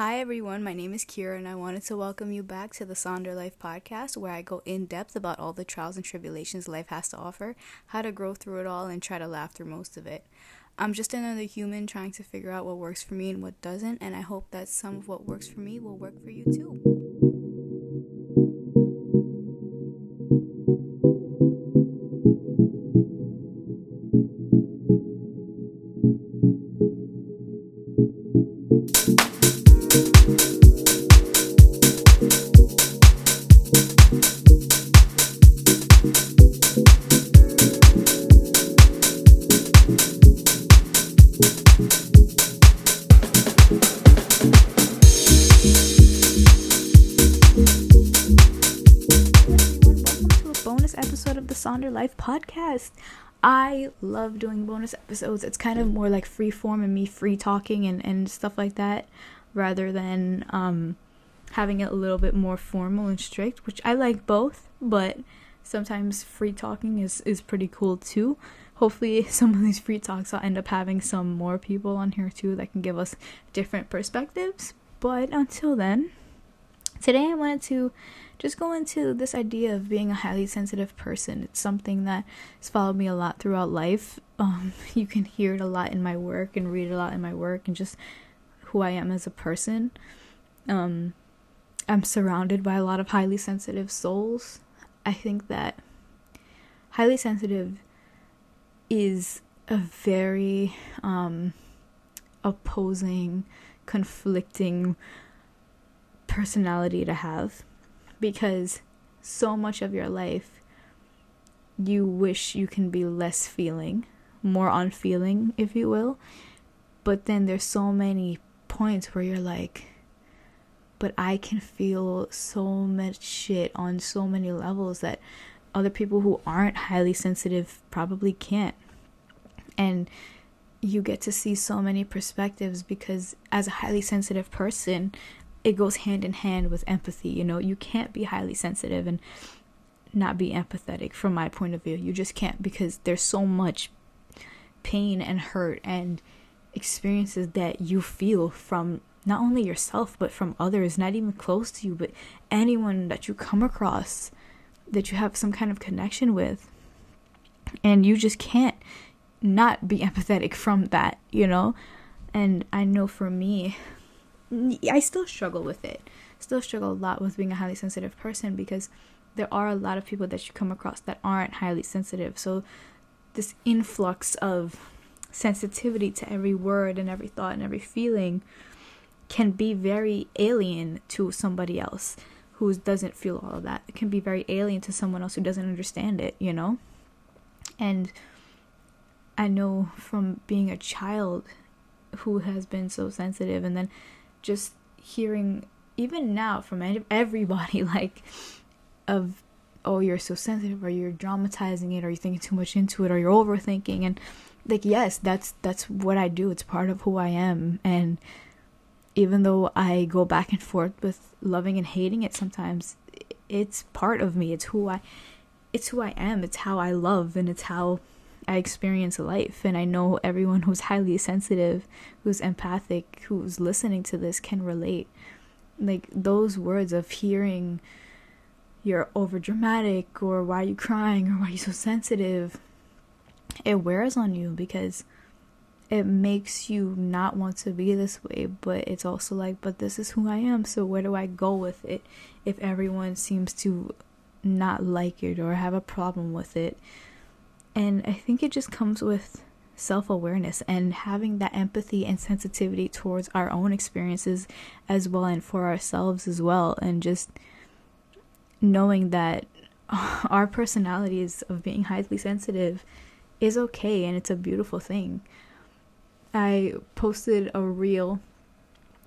Hi, everyone. My name is Kira, and I wanted to welcome you back to the Sonder Life podcast, where I go in depth about all the trials and tribulations life has to offer, how to grow through it all, and try to laugh through most of it. I'm just another human trying to figure out what works for me and what doesn't, and I hope that some of what works for me will work for you too. Sonder Life podcast. I love doing bonus episodes. It's kind of more like free form and me free talking and, and stuff like that rather than um, having it a little bit more formal and strict, which I like both, but sometimes free talking is, is pretty cool too. Hopefully, some of these free talks I'll end up having some more people on here too that can give us different perspectives. But until then, today I wanted to just go into this idea of being a highly sensitive person. It's something that has followed me a lot throughout life. Um, you can hear it a lot in my work and read a lot in my work and just who I am as a person. Um, I'm surrounded by a lot of highly sensitive souls. I think that highly sensitive is a very um, opposing, conflicting personality to have because so much of your life you wish you can be less feeling, more on feeling, if you will. But then there's so many points where you're like, but I can feel so much shit on so many levels that other people who aren't highly sensitive probably can't. And you get to see so many perspectives because as a highly sensitive person, it goes hand in hand with empathy. You know, you can't be highly sensitive and not be empathetic from my point of view. You just can't because there's so much pain and hurt and experiences that you feel from not only yourself but from others, not even close to you, but anyone that you come across that you have some kind of connection with. And you just can't not be empathetic from that, you know? And I know for me, I still struggle with it. Still struggle a lot with being a highly sensitive person because there are a lot of people that you come across that aren't highly sensitive. So this influx of sensitivity to every word and every thought and every feeling can be very alien to somebody else who doesn't feel all of that. It can be very alien to someone else who doesn't understand it, you know? And I know from being a child who has been so sensitive and then just hearing even now from everybody like of oh you're so sensitive or you're dramatizing it or you're thinking too much into it or you're overthinking and like yes that's that's what I do. It's part of who I am. And even though I go back and forth with loving and hating it sometimes it's part of me. It's who I it's who I am. It's how I love and it's how I experience life. And I know everyone who's highly sensitive, who's empathic, who's listening to this can relate. Like those words of hearing you're over dramatic or why are you crying or why are you so sensitive, it wears on you because it makes you not want to be this way, but it's also like, but this is who I am, so where do I go with it if everyone seems to not like it or have a problem with it? And I think it just comes with self awareness and having that empathy and sensitivity towards our own experiences as well and for ourselves as well. And just knowing that our personalities of being highly sensitive is okay and it's a beautiful thing. I posted a reel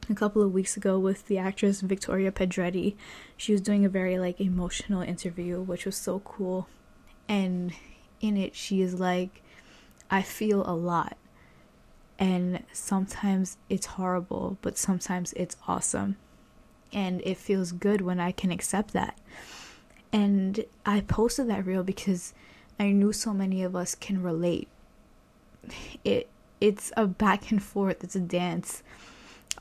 a couple of weeks ago with the actress Victoria Pedretti. She was doing a very like emotional interview, which was so cool. And in it, she is like, I feel a lot. And sometimes it's horrible, but sometimes it's awesome. And it feels good when I can accept that. And I posted that reel because I knew so many of us can relate. It it's a back and forth, it's a dance.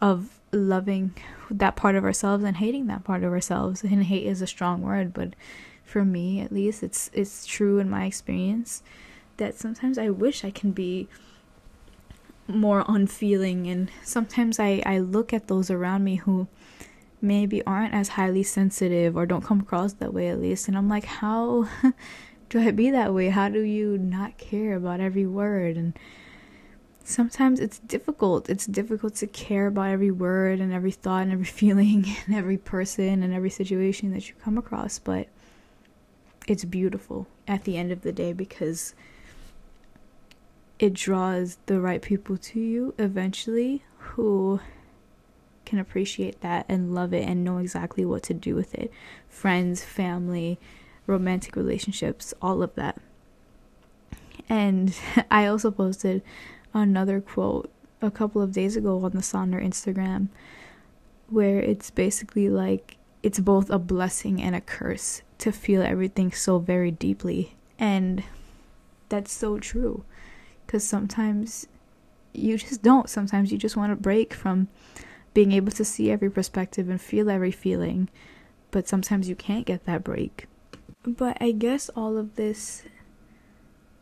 of loving that part of ourselves and hating that part of ourselves. And hate is a strong word, but for me at least it's it's true in my experience that sometimes I wish I can be more unfeeling and sometimes I, I look at those around me who maybe aren't as highly sensitive or don't come across that way at least and I'm like how do I be that way? How do you not care about every word and sometimes it's difficult. It's difficult to care about every word and every thought and every feeling and every person and every situation that you come across, but it's beautiful at the end of the day because it draws the right people to you eventually who can appreciate that and love it and know exactly what to do with it. Friends, family, romantic relationships, all of that. And I also posted another quote a couple of days ago on the Sonder Instagram where it's basically like it's both a blessing and a curse to feel everything so very deeply. And that's so true. Because sometimes you just don't. Sometimes you just want to break from being able to see every perspective and feel every feeling. But sometimes you can't get that break. But I guess all of this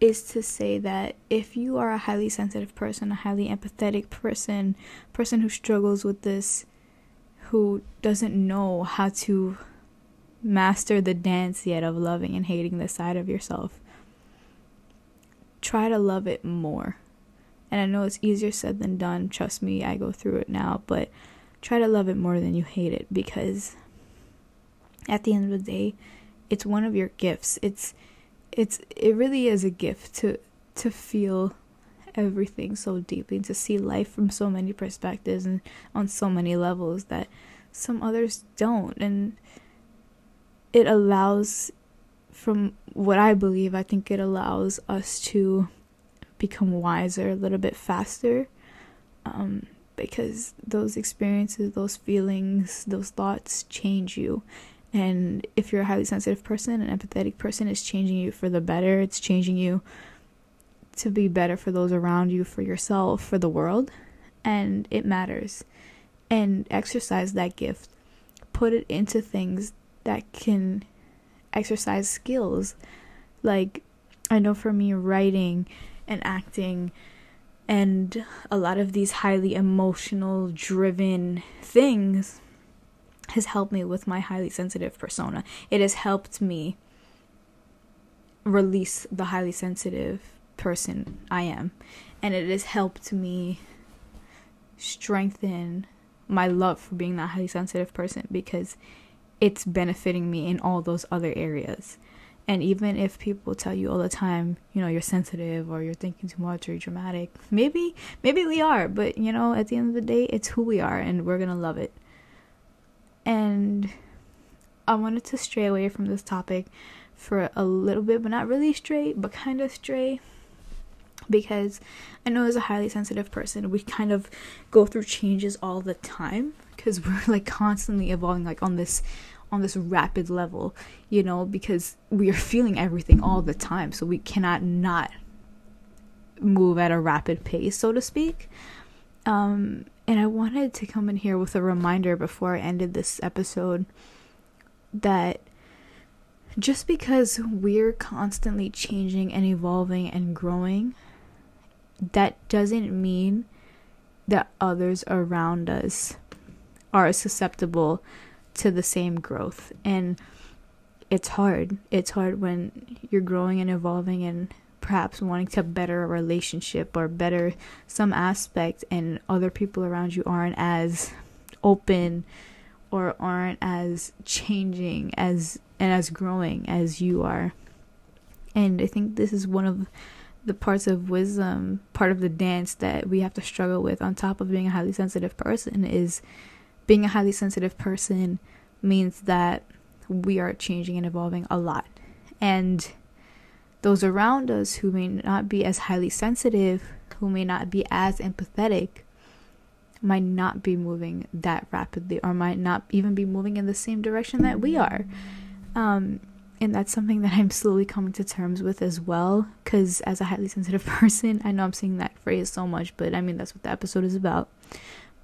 is to say that if you are a highly sensitive person, a highly empathetic person, person who struggles with this, who doesn't know how to master the dance yet of loving and hating this side of yourself, try to love it more. And I know it's easier said than done. Trust me, I go through it now, but try to love it more than you hate it because at the end of the day, it's one of your gifts. It's it's it really is a gift to to feel everything so deeply and to see life from so many perspectives and on so many levels that some others don't and it allows from what I believe I think it allows us to become wiser a little bit faster um, because those experiences those feelings those thoughts change you and if you're a highly sensitive person, an empathetic person, it's changing you for the better. It's changing you to be better for those around you, for yourself, for the world. And it matters. And exercise that gift. Put it into things that can exercise skills. Like, I know for me, writing and acting and a lot of these highly emotional driven things has helped me with my highly sensitive persona. It has helped me release the highly sensitive person I am. And it has helped me strengthen my love for being that highly sensitive person because it's benefiting me in all those other areas. And even if people tell you all the time, you know, you're sensitive or you're thinking too much or you're dramatic, maybe maybe we are, but you know, at the end of the day, it's who we are and we're going to love it and I wanted to stray away from this topic for a little bit, but not really stray, but kind of stray. Because I know as a highly sensitive person, we kind of go through changes all the time because we're like constantly evolving, like on this on this rapid level, you know, because we are feeling everything all the time, so we cannot not move at a rapid pace, so to speak. Um, and I wanted to come in here with a reminder before I ended this episode that just because we're constantly changing and evolving and growing, that doesn't mean that others around us are susceptible to the same growth. And it's hard. It's hard when you're growing and evolving and perhaps wanting to better a relationship or better some aspect and other people around you aren't as open or aren't as changing as and as growing as you are. And I think this is one of the parts of wisdom, part of the dance that we have to struggle with on top of being a highly sensitive person is being a highly sensitive person means that we are changing and evolving a lot. And those around us who may not be as highly sensitive, who may not be as empathetic, might not be moving that rapidly or might not even be moving in the same direction that we are. Um, and that's something that I'm slowly coming to terms with as well. Because as a highly sensitive person, I know I'm saying that phrase so much, but I mean, that's what the episode is about.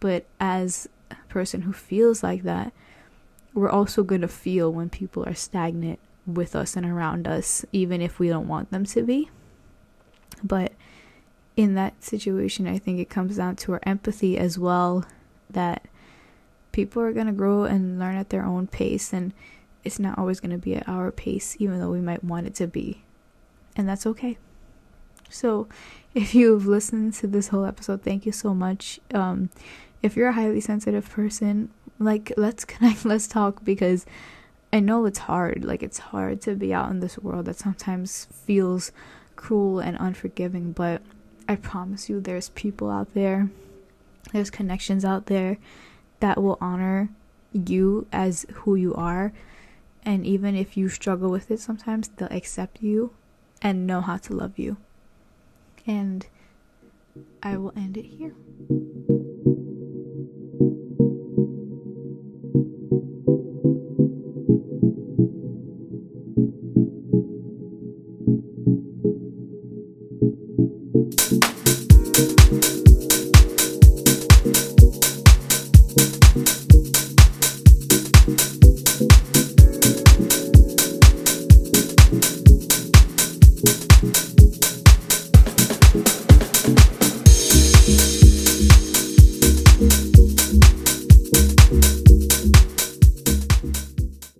But as a person who feels like that, we're also going to feel when people are stagnant with us and around us, even if we don't want them to be. But in that situation, I think it comes down to our empathy as well that people are going to grow and learn at their own pace, and it's not always going to be at our pace, even though we might want it to be. And that's okay. So, if you've listened to this whole episode, thank you so much. Um, if you're a highly sensitive person, like, let's connect, let's talk because I know it's hard. Like, it's hard to be out in this world that sometimes feels cruel and unforgiving, but I promise you, there's people out there, there's connections out there that will honor you as who you are. And even if you struggle with it sometimes, they'll accept you and know how to love you. And I will end it here.